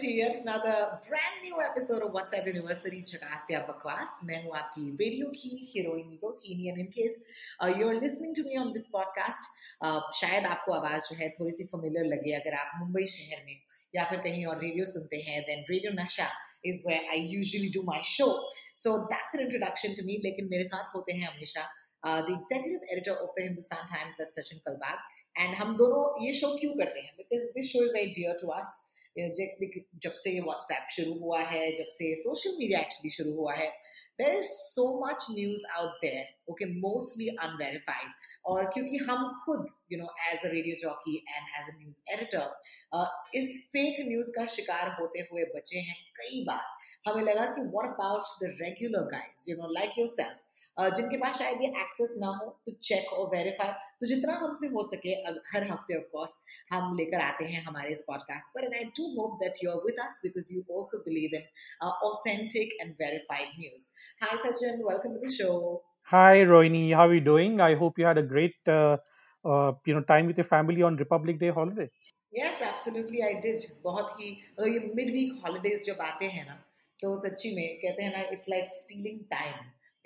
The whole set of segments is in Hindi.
to yet another brand new episode of WhatsApp University Chakasya Bakwas. मैं हूँ आपकी रेडियो की हीरोइनी and in case uh, you're listening to me on this podcast, uh, शायद आपको आवाज़ जो है थोड़ी सी familiar लगे अगर आप मुंबई शहर में या फिर कहीं और रेडियो सुनते हैं then Radio Nasha is where I usually do my show. So that's an introduction to me. लेकिन मेरे साथ होते हैं हमेशा uh, the executive editor of the Hindustan Times, that's Sachin Kalbag. And हम दोनों ये शो क्यों करते हैं because this show is very dear to us जब से ये व्हाट्सएप शुरू हुआ है, जब से सोशल मीडिया एक्चुअली शुरू हुआ है there is so much news out there okay mostly unverified और क्योंकि हम खुद you know as a radio jockey and as a news editor इस फेक न्यूज़ का शिकार होते हुए बचे हैं कई बार। हमें लगा कि what about the regular guys you know like your self जिनके पास शायद ये एक्सेस ना हो टू चेक और वेरीफाई तो जितना हमसे हो सके हर हफ़्ते ऑफ़ कोर्स हम लेकर आते हैं हमारे इस पॉडकास्ट पर। And I do hope that you are with us because you also believe in authentic and verified news hi Sachin welcome to the show Hi, Rohini. How are you doing? I hope you had a great, uh, uh, you know, time with your family on Republic Day holiday. Yes absolutely I did बहुत ही ये मिड वीक हॉलीडेज जब आते हैं ना तो सच्ची में कहते हैं ना it's like stealing time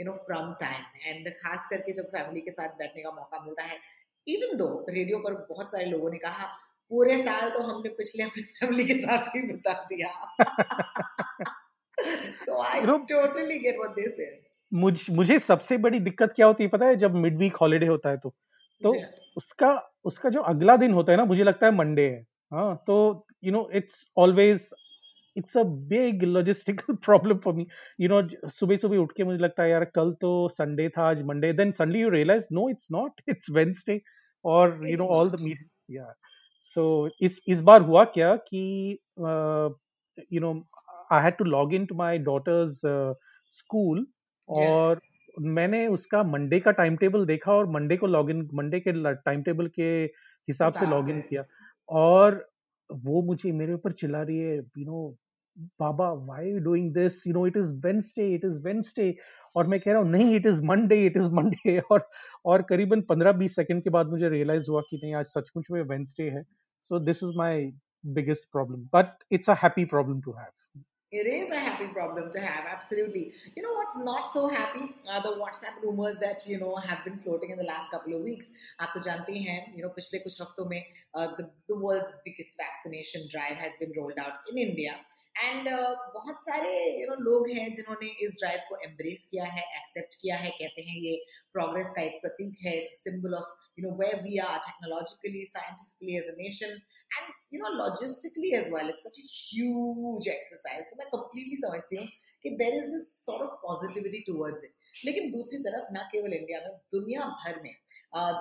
you know from time and खास करके जब फैमिली के साथ बैठने का मौका मिलता है इवन दो रेडियो पर बहुत सारे लोगों ने कहा पूरे साल तो हमने पिछले अपनी फैमिली के साथ ही बिता दिया. So I You know- totally get what they say मुझ मुझे सबसे बड़ी दिक्कत क्या होती है पता है जब मिड वीक हॉलीडे होता है तो। तो उसका उसका जो अगला दिन होता है ना मुझे लगता है मंडे है। हाँ तो you know it's always it's a big logistical problem for me. You know सुबह सुबह उठ के मुझे लगता है यार कल तो संडे था आज Monday then suddenly you realise no it's not it's Wednesday और you know all the meet या सो इस इस बार हुआ क्या कि you know I had to log in to my daughter's school और मैंने उसका मंडे का टाइम टेबल देखा और मंडे को लॉग इन मंडे के टाइम टेबल के हिसाब से लॉग इन किया। और वो मुझे मेरे ऊपर चिल्ला रही है you know Baba why you doing this you know it is Wednesday it is Wednesday और मैं कह रहा हूँ नहीं it is Monday it is Monday और और करीबन 15-20 सेकंड के बाद मुझे रियलाइज़ हुआ कि नहीं आज सचमुच में वेंसडे है so this is my biggest problem but it's a happy problem to have It is a happy problem to have, absolutely. You know what's not so happy? Uh, the WhatsApp rumors that you know have been floating in the last couple of weeks. आप तो जानते हैं, you know, पिछले कुछ हफ्तों में uh, the the world's biggest vaccination drive has been rolled out in India. And बहुत सारे यू नो लोग हैं जिन्होंने इस ड्राइव को एम्ब्रेस किया है एक्सेप्ट किया है, कहते हैं ये प्रोग्रेस का एक प्रतीक है symbol of you know way we are technologically scientifically as a nation and you know logistically as well it's such huge exercise तो मैं कंप्लीटली समझती हूँ कि there is this sort of positivity towards it लेकिन दूसरी तरफ़ न केवल इंडिया में, दुनिया भर में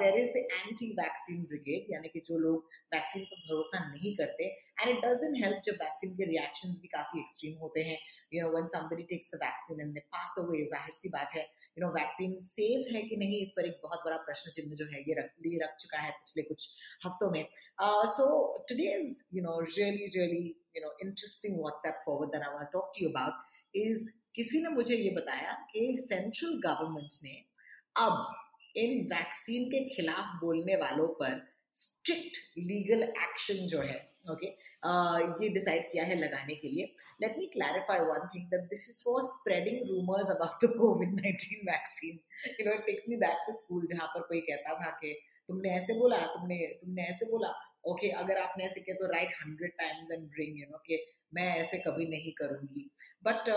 there is the anti vaccine brigade यानी कि जो लोग वैक्सीन पर भरोसा नहीं करते एंड इट डजन हेल्प जब वैक्सीन के रिएक्शंस भी काफ़ी एक्सट्रीम होते हैं. You know when somebody takes the vaccine and pass away ज़ाहिर सी बात है यू नो वैक्सीन सेफ़ है कि नहीं, इस पर एक बहुत बड़ा प्रश्न चिन्ह जो है, ये रख लिए रख चुका है पिछले कुछ हफ्तों में. So today is you know really really you know interesting WhatsApp forward that I want talk to you about is किसी ने मुझे ये बताया कि सेंट्रल गवर्नमेंट ने अब इन वैक्सीन के खिलाफ बोलने वालों पर स्ट्रिक्ट लीगल एक्शन जो है ओके ये डिसाइड किया है लगाने के लिए। Let me clarify one thing that this is for spreading rumours about the COVID 19 vaccine you know it takes me back to school जहाँ पर कोई कहता था कि तुमने ऐसे बोला तुमने तुमने ऐसे बोला। ओके okay, अगर आपने ऐसे किया तो right hundred times and bring you know कि मैं ऐसे कभी नहीं करूँगी। बट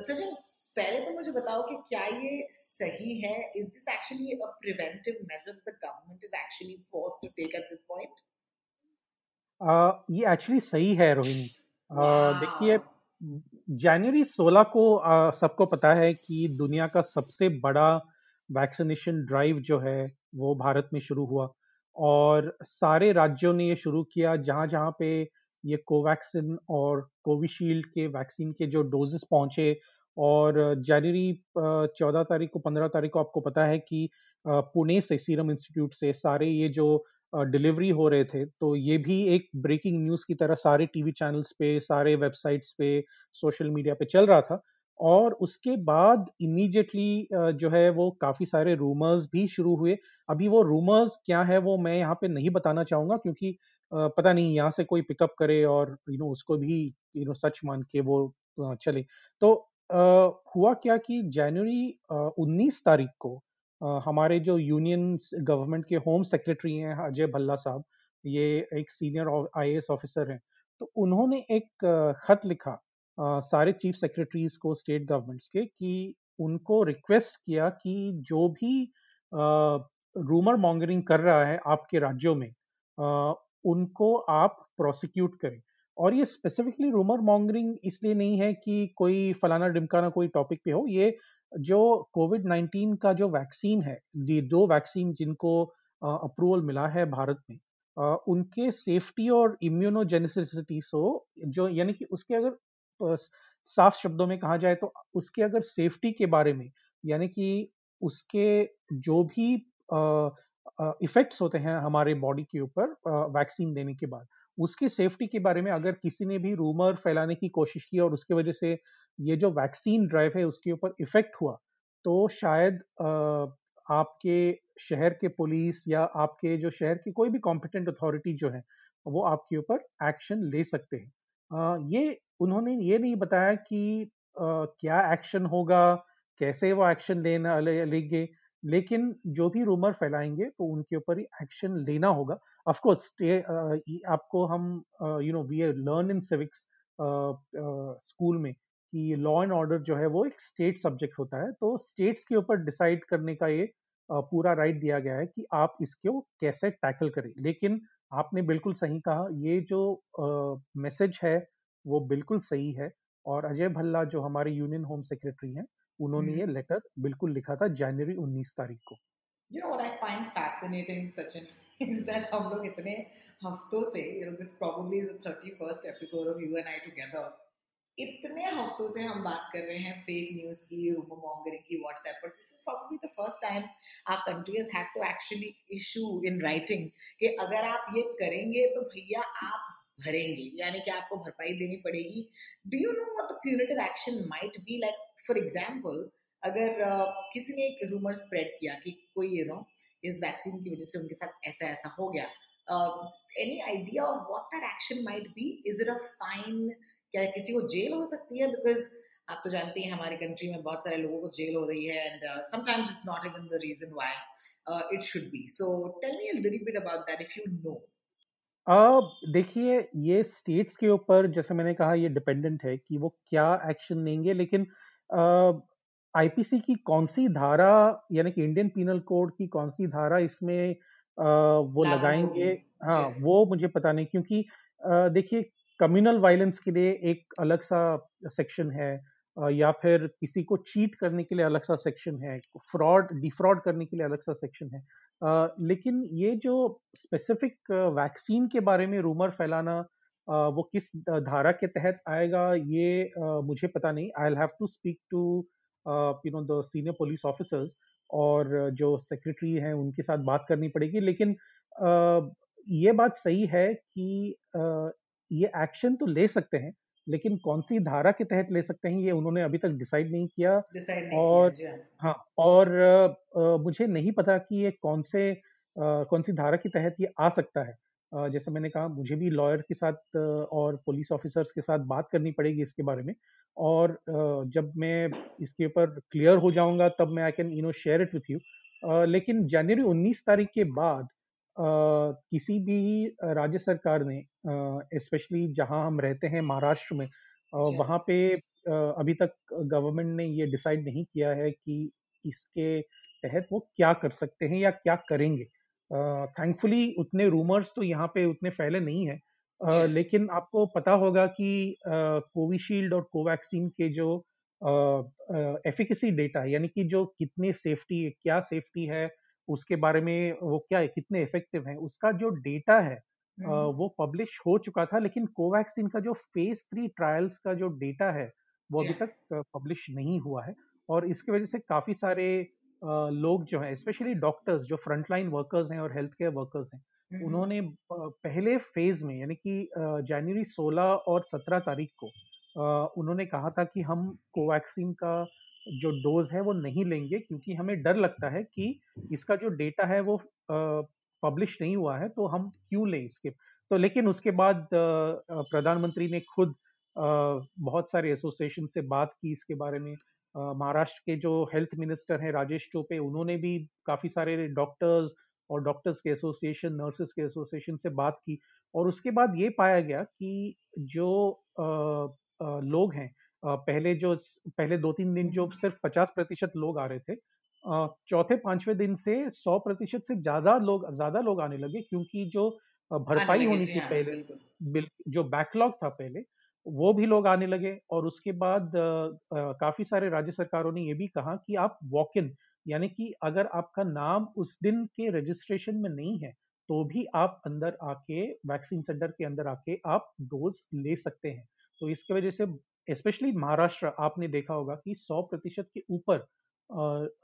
सचिन पहले तो मुझे बताओ कि क्या ये सही है? Is this actually a preventive measure the government is actually force to take at this point uh, ये एक्चुअली सही है रोहिणी। Uh, Wow. देखिए जनवरी 16 को uh, सबको पता है कि दुनिया का सबसे बड़ा वैक्सीनेशन ड्राइव जो है वो भारत में शुरू हुआ। और सारे राज्यों ने ये शुरू किया जहाँ जहाँ पे ये कोवैक्सिन और कोविशील्ड के वैक्सीन के जो डोजेस पहुँचे और जनवरी चौदह तारीख को, पंद्रह तारीख को आपको पता है कि पुणे से सीरम इंस्टीट्यूट से सारे ये जो डिलीवरी हो रहे थे तो ये भी एक ब्रेकिंग न्यूज़ की तरह सारे टीवी चैनल्स पे, सारे वेबसाइट्स पे, सोशल मीडिया पे चल रहा था और उसके बाद इमीडिएटली जो है वो काफ़ी सारे रूमर्स भी शुरू हुए। अभी वो रूमर्स क्या है वो मैं यहाँ पे नहीं बताना चाहूँगा क्योंकि पता नहीं, यहाँ से कोई पिकअप करे और यू नो उसको भी यू नो सच मान के वो चले। तो हुआ क्या कि जनवरी 19 तारीख को हमारे जो यूनियन गवर्नमेंट के होम सेक्रेटरी हैं, अजय भल्ला साहब, ये एक सीनियर आईएएस ऑफिसर हैं तो उन्होंने एक खत लिखा सारे चीफ सेक्रेटरीज को स्टेट गवर्नमेंट्स के, कि उनको रिक्वेस्ट किया कि जो भी रूमर मॉन्गरिंग कर रहा है आपके राज्यों में उनको आप प्रोसिक्यूट करें। और ये स्पेसिफिकली रूमर मॉन्गरिंग इसलिए नहीं है कि कोई फलाना डिमकाना कोई टॉपिक पे हो। ये जो कोविड 19 का जो वैक्सीन है दो वैक्सीन जिनको अप्रूवल मिला है भारत में आ, उनके सेफ्टी और इम्यूनोजेनिसिटी सो जो यानी कि उसके अगर साफ़ शब्दों में कहा जाए तो उसके अगर सेफ्टी के बारे में यानी कि उसके जो भी इफेक्ट्स होते हैं हमारे बॉडी के ऊपर वैक्सीन देने के बाद। उसकी सेफ्टी के बारे में अगर किसी ने भी रूमर फैलाने की कोशिश की और उसके वजह से ये जो वैक्सीन ड्राइव है उसके ऊपर इफ़ेक्ट हुआ तो शायद आपके शहर के पुलिस या आपके जो शहर की कोई भी कॉम्पिटेंट अथॉरिटी जो है वो आपके ऊपर एक्शन ले सकते हैं। ये उन्होंने ये नहीं बताया कि क्या एक्शन होगा कैसे वो एक्शन लेना लेंगे। ले, लेकिन जो भी रूमर फैलाएँगे तो उनके ऊपर ही एक्शन लेना होगा। ऑफ़ कोर्स आपको हम you know we learn in civics school में कि लॉ एंड ऑर्डर जो है वो एक स्टेट सब्जेक्ट होता है। तो स्टेट्स के ऊपर डिसाइड करने का ये पूरा राइट दिया गया है कि आप इसको कैसे टैकल करें। लेकिन आपने बिल्कुल सही कहा, ये जो मैसेज है, वो बिल्कुल सही है। और अजय भल्ला जो हमारे यूनियन होम सेक्रेटरी हैं उन्होंने ये लेटर बिल्कुल लिखा था जनवरी 19 तारीख को। You know what I find fascinating, Sachin, is that हम लोग इतने हफ्तों से, you know, this probably is the 31st episode of you and I together. इतने हफ्तों से हम बात कर रहे हैं फेक न्यूज़ की रूमर मॉन्गरिंग की व्हाट्सएप पर। This is probably the first time our country has had to actually issue in writing कि अगर आप ये करेंगे तो भैया आप भरेंगे यानी कि आपको भरपाई देनी पड़ेगी। Do you know what the punitive action might be like for example अगर uh, किसी ने एक रूमर स्प्रेड किया कि कोई यू नो इस वैक्सीन की वजह से उनके साथ ऐसा ऐसा हो गया any idea of what that action might be is it a fine क्या किसी को जेल हो सकती है? बिकॉज़ आप तो जानते हैं हमारी कंट्री में बहुत सारे लोगों को जेल हो रही है and sometimes it's not even the reason why it should be so tell me a little bit about that if you know देखिए ये स्टेट्स के ऊपर जैसे मैंने कहा ये डिपेंडेंट है कि वो क्या एक्शन लेंगे लेकिन आईपीसी की कौन सी धारा यानी कि इंडियन पीनल कोड की कौन सी धारा इसमें आ, वो लगाएँगे? हाँ वो मुझे पता नहीं क्योंकि देखिए कम्युनल वायलेंस के लिए एक अलग सा सेक्शन है या फिर किसी को चीट करने के लिए अलग सा सेक्शन है फ्रॉड डिफ्रॉड करने के लिए अलग सा सेक्शन है। लेकिन ये जो स्पेसिफिक वैक्सीन के बारे में रूमर फैलाना वो किस धारा के तहत आएगा ये मुझे पता नहीं। I have to speak to you know the senior police officers और जो सेक्रेटरी हैं उनके साथ बात करनी पड़ेगी। लेकिन ये बात सही है कि ये एक्शन तो ले सकते हैं लेकिन कौन सी धारा के तहत ले सकते हैं ये उन्होंने अभी तक डिसाइड नहीं किया। नहीं और किया, हाँ। और आ, मुझे नहीं पता कि ये कौन से आ, कौन सी धारा के तहत ये आ सकता है। जैसे मैंने कहा मुझे भी लॉयर के साथ और पुलिस ऑफिसर्स के साथ बात करनी पड़ेगी इसके बारे में। और जब मैं इसके ऊपर क्लियर हो जाऊँगा तब मैं I can you know share it with you लेकिन जनवरी 19 तारीख के बाद किसी भी राज्य सरकार ने स्पेशली जहाँ हम रहते हैं महाराष्ट्र में वहाँ पे अभी तक गवर्नमेंट ने ये डिसाइड नहीं किया है कि इसके तहत वो क्या कर सकते हैं या क्या करेंगे। थैंकफुली उतने रूमर्स तो यहाँ पे उतने फैले नहीं है। uh, लेकिन आपको पता होगा कि कोविशील्ड और कोवैक्सीन के जो एफिकेसी डेटा यानी कि जो कितने सेफ्टी क्या सेफ्टी है उसके बारे में वो क्या है कितने इफ़ेक्टिव हैं उसका जो डेटा है वो पब्लिश हो चुका था लेकिन कोवैक्सीन का जो फ़ेज़ थ्री ट्रायल्स का जो डेटा है वो अभी तक पब्लिश नहीं हुआ है। और इसकी वजह से काफ़ी सारे लोग जो हैं स्पेशली डॉक्टर्स जो फ्रंटलाइन वर्कर्स हैं और हेल्थ केयर वर्कर्स हैं हम्म। उन्होंने पहले फ़ेज़ में यानी कि जनवरी 16 और 17 तारीख को उन्होंने कहा था कि हम कोवैक्सीन का जो डोज है वो नहीं लेंगे क्योंकि हमें डर लगता है कि इसका जो डेटा है वो पब्लिश नहीं हुआ है तो हम क्यों लें इसके तो लेकिन उसके बाद प्रधानमंत्री ने खुद बहुत सारे एसोसिएशन से बात की इसके बारे में महाराष्ट्र के जो हेल्थ मिनिस्टर हैं राजेश टोपे उन्होंने भी काफ़ी सारे डॉक्टर्स और डॉक्टर्स के एसोसिएशन नर्सेस के एसोसिएशन से बात की और उसके बाद ये पाया गया कि जो आ, आ, लोग हैं पहले जो पहले दो तीन दिन जो सिर्फ़ पचास प्रतिशत लोग आ रहे थे चौथे पाँचवें दिन से सौ प्रतिशत से ज़्यादा लोग ज़्यादा लोग आने लगे क्योंकि जो भरपाई होनी थी हाँ, पहले जो बैकलॉग था पहले वो भी लोग आने लगे और उसके बाद काफ़ी सारे राज्य सरकारों ने ये भी कहा कि आप वॉक इन यानी कि अगर आपका नाम उस दिन के रजिस्ट्रेशन में नहीं है तो भी आप अंदर आके वैक्सीन सेंटर के अंदर आके आप डोज ले सकते हैं। तो इसकी वजह से स्पेशली महाराष्ट्र, आपने देखा होगा कि 100 प्रतिशत के ऊपर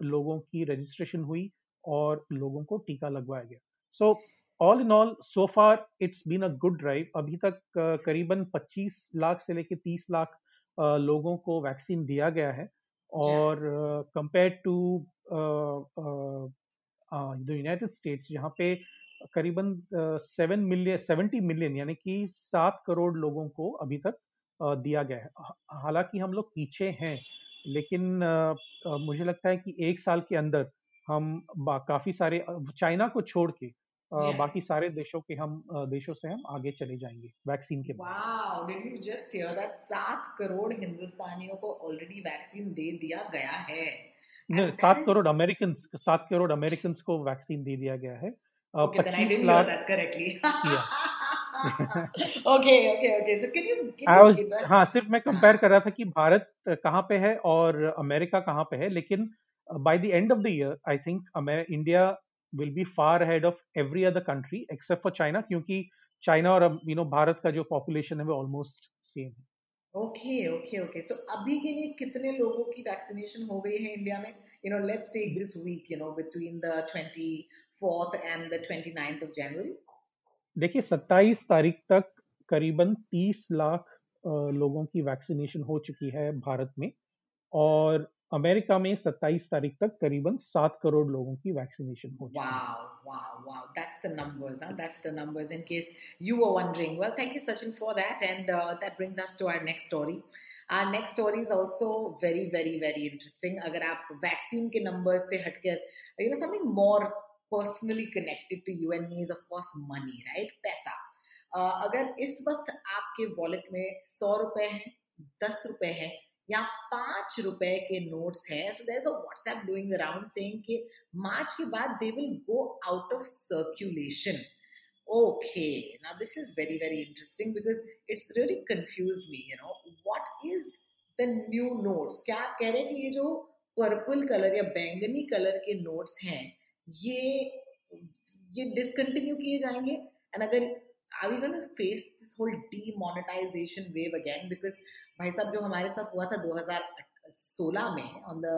लोगों की रजिस्ट्रेशन हुई और लोगों को टीका लगवाया गया। So all in all so far it's been a good drive अभी तक करीबन 25 लाख से लेकर 30 लाख लोगों को वैक्सीन दिया गया है। और compare to the United States जहाँ पे करीबन सेवन मिलियन सेवेंटी मिलियन यानी कि सात करोड़ लोगों को अभी तक दिया गया है। हालाँकि हम लोग पीछे हैं लेकिन मुझे लगता है कि एक साल के अंदर हम काफ़ी सारे चाइना को छोड़ के yeah. बाकी सारे देशों के हम देशों से हम आगे चले जाएँगे वैक्सीन के wow, did you just hear that सात करोड़ हिंदुस्तानियों को ऑलरेडी वैक्सीन दे दिया गया है? नहीं सात करोड़ अमेरिकन सात करोड़ अमेरिकन को वैक्सीन दे दिया गया है। पच्चीस lakh okay okay okay so can you हाँ सिर्फ़ मैं कंपेयर कर रहा था कि भारत कहाँ पे है और अमेरिका कहाँ पे है लेकिन by the end of the year I think India will be far head of every other country except for China क्योंकि चाइना और यू नो भारत का जो पॉपुलेशन है वो ऑलमोस्ट सेम है। ओके ओके ओके सो अभी के लिए कितने लोगों की वैक्सीनेशन हो गई है इंडिया में? You know let's take this week you know between the 24th and the 29th of January देखिए 27 तारीख तक करीबन 30 लाख लोगों की वैक्सीनेशन हो चुकी है भारत में। और अमेरिका में 27 तारीख तक करीबन सात करोड़ लोगों की वैक्सीनेशन हो है wow wow that's the numbers huh? that's the numbers in case you were wondering well thank you sachin for that and uh, that brings us to our next story our next story is also very very very interesting अगर आप वैक्सीन के नंबर्स से हटकर you know something more personally connected to you and me is of course money right पैसा uh, अगर इस वक्त आपके वॉलेट में सौ रुपए हैं दस रुपए हैं या पाँच रुपए के नोट्स हैं so is a WhatsApp doing the round saying कि मार्च के बाद they will go out of circulation okay, now this is very very interesting because it's really confused me, you know. What is the new notes? क्या आप कह रहे हैं कि ये जो पर्पल कलर या बैंगनी कलर के नोट्स हैं, ये ये डिसकंटिन्यू किए जाएँगे? एंड अगर are we gonna face this whole demonetization wave again because भाई साहब जो हमारे साथ हुआ था 2016 में on the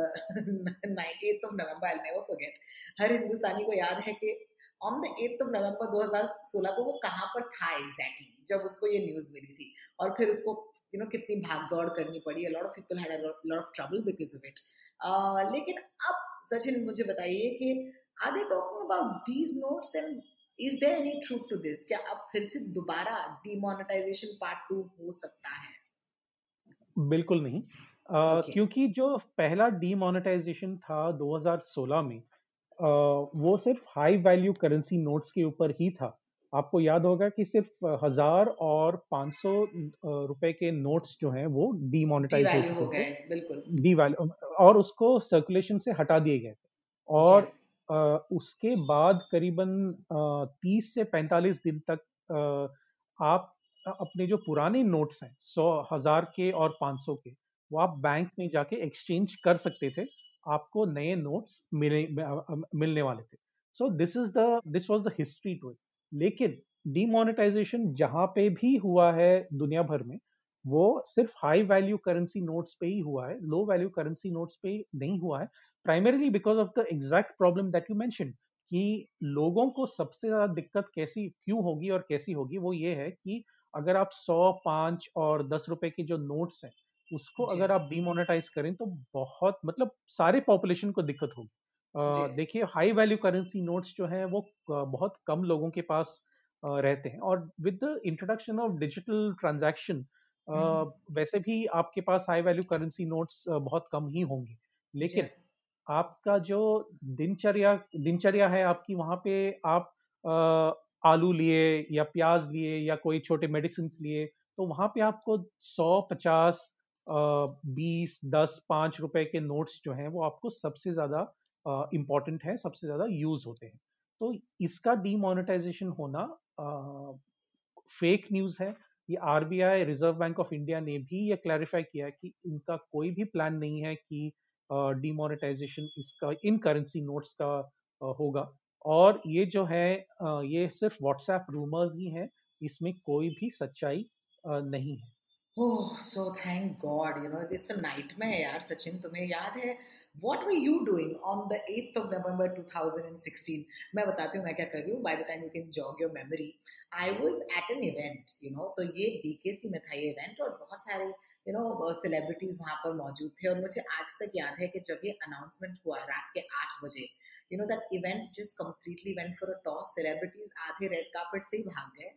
eighth of November I never forget हर हिंदुस्तानी को याद है कि on the eighth of November 2016 को वो कहाँ पर था एग्जैक्टली exactly, जब उसको ये न्यूज़ मिली थी। और फिर उसको यू you नो know, कितनी भाग दौड़ करनी पड़ी। Lot of people had lot of trouble because of it लेकिन अब सचिन मुझे बताइए कि are they talking about these notes and is there any truth to this क्या अब फिर से दोबारा डिमोनेटाइजेशन पार्ट टू हो सकता है? बिल्कुल नहीं। uh, okay. क्योंकि जो पहला डिमोनेटाइजेशन था 2016 में uh, वो सिर्फ़ हाई वैल्यू करेंसी नोट्स के ऊपर ही था। आपको याद होगा कि सिर्फ़ हज़ार और पाँच सौ रुपए के नोट्स जो हैं वो डीमोनेटाइज हो गए बिल्कुल। डी और उसको सर्कुलेशन से हटा दिए गए और उसके बाद करीबन तीस से पैंतालीस दिन तक आप अपने जो पुराने नोट्स हैं, सौ, हज़ार के और पाँच सौ के, वो आप बैंक में जाके एक्सचेंज कर सकते थे। आपको नए नोट्स मिले मिलने वाले थे। So this is the, this was the history to it. लेकिन डिमोनेटाइजेशन जहाँ पे भी हुआ है दुनिया भर में वो सिर्फ़ हाई वैल्यू करेंसी नोट्स पे ही हुआ है लो वैल्यू करेंसी नोट्स पे नहीं हुआ है primarily because of the exact problem that you mention कि लोगों को सबसे ज़्यादा दिक्कत कैसी क्यों होगी और कैसी होगी वो ये है कि अगर आप सौ पाँच और दस रुपए के जो नोट्स हैं उसको अगर आप डीमोनेटाइज करें तो बहुत मतलब सारे पॉपुलेशन को दिक्कत होगी। देखिए हाई वैल्यू करेंसी नोट्स जो है वो बहुत कम लोगों के पास रहते हैं और with the introduction of digital transaction वैसे भी आपके पास हाई वैल्यू करेंसी नोट्स बहुत कम ही होंगे। लेकिन आपका जो दिनचर्या दिनचर्या है आपकी वहाँ पे आप आलू लिए या प्याज लिए या कोई छोटे मेडिसिन लिए तो वहाँ पे आपको सौ पचास बीस दस पाँच रुपए के नोट्स जो हैं वो आपको सबसे ज़्यादा इम्पोर्टेंट है सबसे ज़्यादा यूज़ होते हैं। तो इसका डीमोनेटाइजेशन होना फेक न्यूज़ है ये RBI Reserve Bank of India ने भी ये क्लैरिफाई किया है कि इनका कोई भी प्लान नहीं है कि डीमोनेटाइजेशन इसका इन करेंसी नोट्स का होगा और ये जो है ये सिर्फ़ व्हाट्सएप रूमर्स ही हैं इसमें कोई भी सच्चाई नहीं है Oh, so thank God, you know, it's a nightmare, yaar, Sachin. तुम्हें याद है what were you doing on the 8th of November 2016? मैं बताती हूँ मैं क्या कर रही हूँ. By the time you can jog your memory, I was at an event, you know, तो ये BKC में था ये event और बहुत सारे यू नो सेलिब्रिटीज वहाँ पर मौजूद थे और मुझे आज तक याद है कि जब ये अनाउंसमेंट हुआ रात के आठ बजे you know that event just completely went for a toss celebrities आधे रेड कार्पेट से ही भाग गए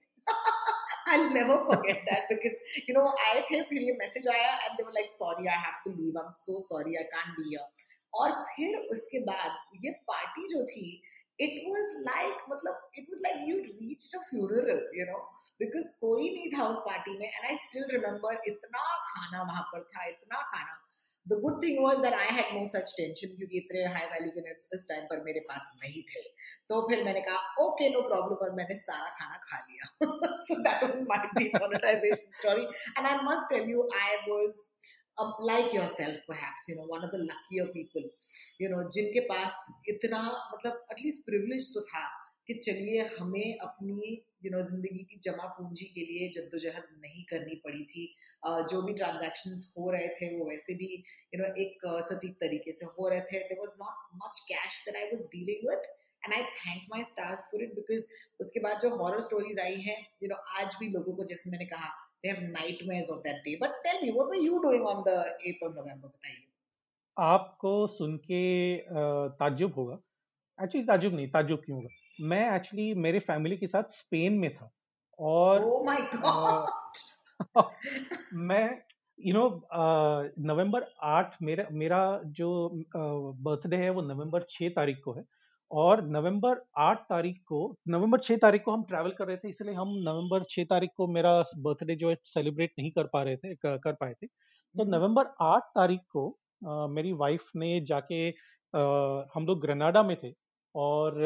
I'll never forget that because, you know I थे, फिर ये message आया and they were like, sorry, I have to leave. I'm so sorry. I can't be here. और फिर उसके बाद ये पार्टी जो थी इट वाज लाइक मतलब it was like you reached a funeral you know because कोई नहीं था उस पार्टी में एंड आई स्टिल रिमेम्बर इतना खाना वहाँ पर था, इतना खाना। The good thing was that I had no such tension क्योंकि इतने हाई वैल्यू के नेट्स इस टाइम पर मेरे पास नहीं थे। तो फिर मैंने कहा ओके नो प्रॉब्लम और मैंने सारा खाना खा लिया। So that was my demonetization story and I must tell you I was um, like yourself perhaps you know one of the luckier people you know जिनके पास इतना मतलब एटलीस्ट प्रिविलेज तो था। कि चलिए हमें अपनी यू नो ज़िंदगी की जमा पूंजी के लिए जद्दोजहद नहीं करनी पड़ी थी। जो भी ट्रांजेक्शन हो रहे थे वो वैसे भी यू नो एक सटीक तरीके से हो रहे थे। There was not much cash that I was dealing with and I thank my stars for it because उसके बाद जो हॉरर स्टोरीज आई हैं यू नो आज भी लोगों को जैसे मैंने कहा they have nightmares of that day but tell me what were you doing on the 8th of November बताइए। आपको सुन के ताज्जुब होगा। एक्चुअली ताज्जुब नहीं, ताज्जुब क्यों होगा? मैं एक्चुअली मेरे फैमिली के साथ स्पेन में था और oh मैं यू नो नवंबर आठ मेरा मेरा जो बर्थडे है वो नवंबर छः तारीख को है और नवंबर आठ तारीख को नवंबर छः तारीख को हम ट्रैवल कर रहे थे इसलिए हम नवंबर छः तारीख को मेरा बर्थडे जो है सेलिब्रेट नहीं कर पा रहे थे कर, कर पाए थे तो हम्म। नवंबर आठ तारीख को uh, मेरी वाइफ ने जाके uh, हम लोग ग्रेनाडा में थे और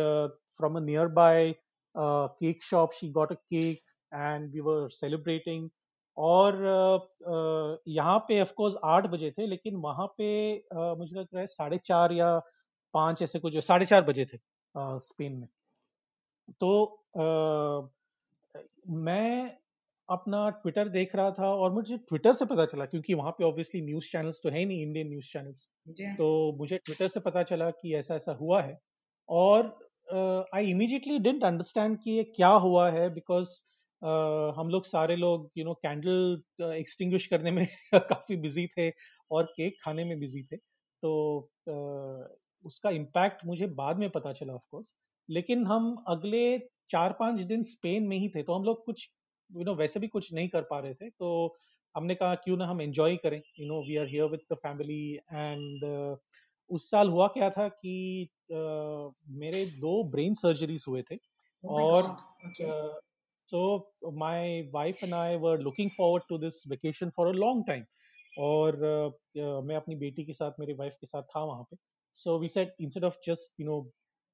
from a nearby uh, cake shop. She got a cake and we were celebrating. और uh, यहाँ पे ऑफ़ कोर्स आठ बजे थे लेकिन वहाँ पे uh, मुझे लग रहा है साढ़े चार या पाँच ऐसे कुछ साढ़े चार बजे थे स्पेन में तो मैं अपना ट्विटर देख रहा था और मुझे ट्विटर से पता चला क्योंकि वहाँ पे ऑब्वियसली न्यूज़ चैनल्स तो है नहीं इंडियन न्यूज़ चैनल्स तो मुझे ट्विटर से पता चला कि ऐसा ऐसा हुआ है और आई इमीजिएटली डेंट अंडरस्टैंड कि ये क्या हुआ है बिकॉज़ uh, हम लोग सारे लोग यू नो कैंडल एक्सटिंग्विश करने में काफ़ी बिज़ी थे और केक खाने में बिज़ी थे। तो uh, उसका इम्पैक्ट मुझे बाद में पता चला ऑफकोर्स लेकिन हम अगले चार पाँच दिन स्पेन में ही थे तो हम लोग कुछ यू नो वैसे भी कुछ नहीं कर पा रहे थे। तो हमने कहा क्यों ना हम एंजॉय करें you know we are here with the family and उस साल हुआ क्या था कि मेरे दो ब्रेन सर्जरीज हुए थे oh और so my wife and I were looking forward to this vacation for a long time और uh, मैं अपनी बेटी के साथ मेरी वाइफ के साथ था वहाँ पे। So we set instead of just you know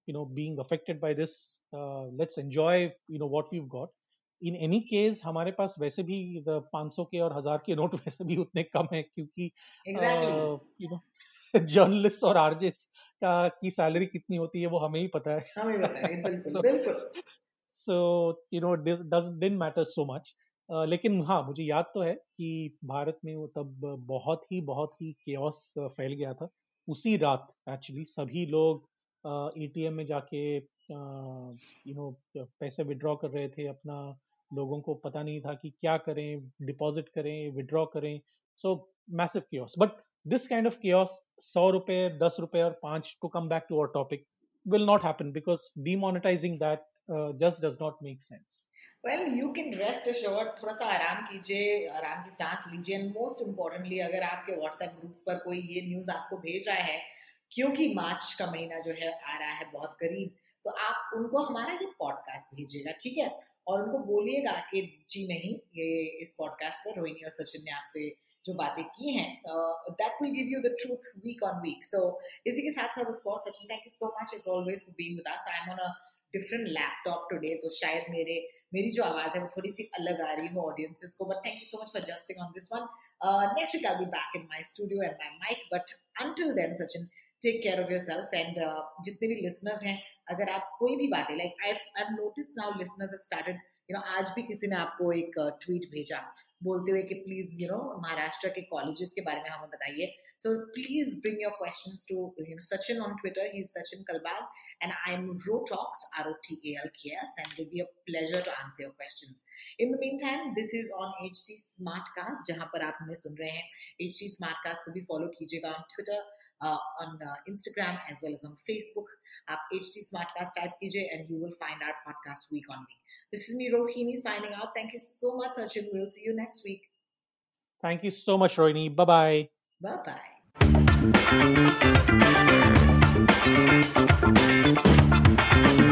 you know being affected by this let's enjoy you know what we got in any case हमारे पास वैसे भी पाँच सौ के और हज़ार के नोट वैसे भी उतने कम है क्योंकि यू. नो जर्नलिस्ट और आरजेस का की सैलरी कितनी होती है वो हमें ही पता है। हमें पता है बिल्कुल बिल्कुल। so you know this does didn't matter लेकिन हाँ मुझे याद तो है कि भारत में वो तब बहुत ही बहुत ही केओस फैल गया था। उसी रात एक्चुअली सभी लोग एटीएम में जाके यू नो पैसे विड्रॉ कर रहे थे अपना लोगों को पता नहीं था कि क्या करें डिपॉजिट करें विड्रॉ करें। So massive chaos but this kind of chaos 100 रुपए 10 रुपए और 5 to come back to our topic will not happen because demonetizing that uh, just does not make sense. Well you can rest assured थोड़ा सा आराम कीजिए आराम की सांस लीजिए एंड मोस्ट इम्पोर्टेंटली अगर आपके व्हाट्सएप ग्रुप्स पर कोई ये न्यूज़ आपको भेज रहा है क्योंकि मार्च का महीना जो है आ रहा है बहुत करीब तो आप उनको हमारा ये पॉडकास्ट भेजिएगा ठीक है? और उनको बोलिएगा कि, जी नहीं, ये इस पॉडकास्ट पर रोहिणी और सचिन ने आपसे जो बातें की हैं that will give you the truth week on week so इसी के साथ साथ of Sachin thank you so much is always for being with I am on a different laptop today तो शायद मेरे, मेरी जो आवाज़ है वो थोड़ी सी अलग आ रही हो ऑडियंसेस को but thank you so much for adjusting on this one next week I be back in my studio and my mic but until then Sachin take care of yourself and जितने भी लिसनर्स हैं अगर आप कोई भी बातें like I I notice now listeners have started you know आज भी किसी ने आपको एक ट्वीट uh, भेजा बोलते हुए कि प्लीज़ यू नो महाराष्ट्र के कॉलेजेस के बारे में हमें बताइए। So please bring your questions to you know Sachin on Twitter he is Sachin Kalbag and I am Ro talks R O T A L K S and will be a pleasure to answer your questions in the meantime this is on H T Smartcast जहाँ पर आप हमें सुन रहे हैं। एच टी स्मार्ट कास्ट को भी फॉलो कीजिएगा on Twitter on uh, Instagram as well as on Facebook. आप HT Smartcast type कीजिए and you will find our podcast week on week. This is me Rohini signing out. Thank you so much, Sachin. We'll see you next week. Thank you so much, Rohini. Bye bye. Bye bye.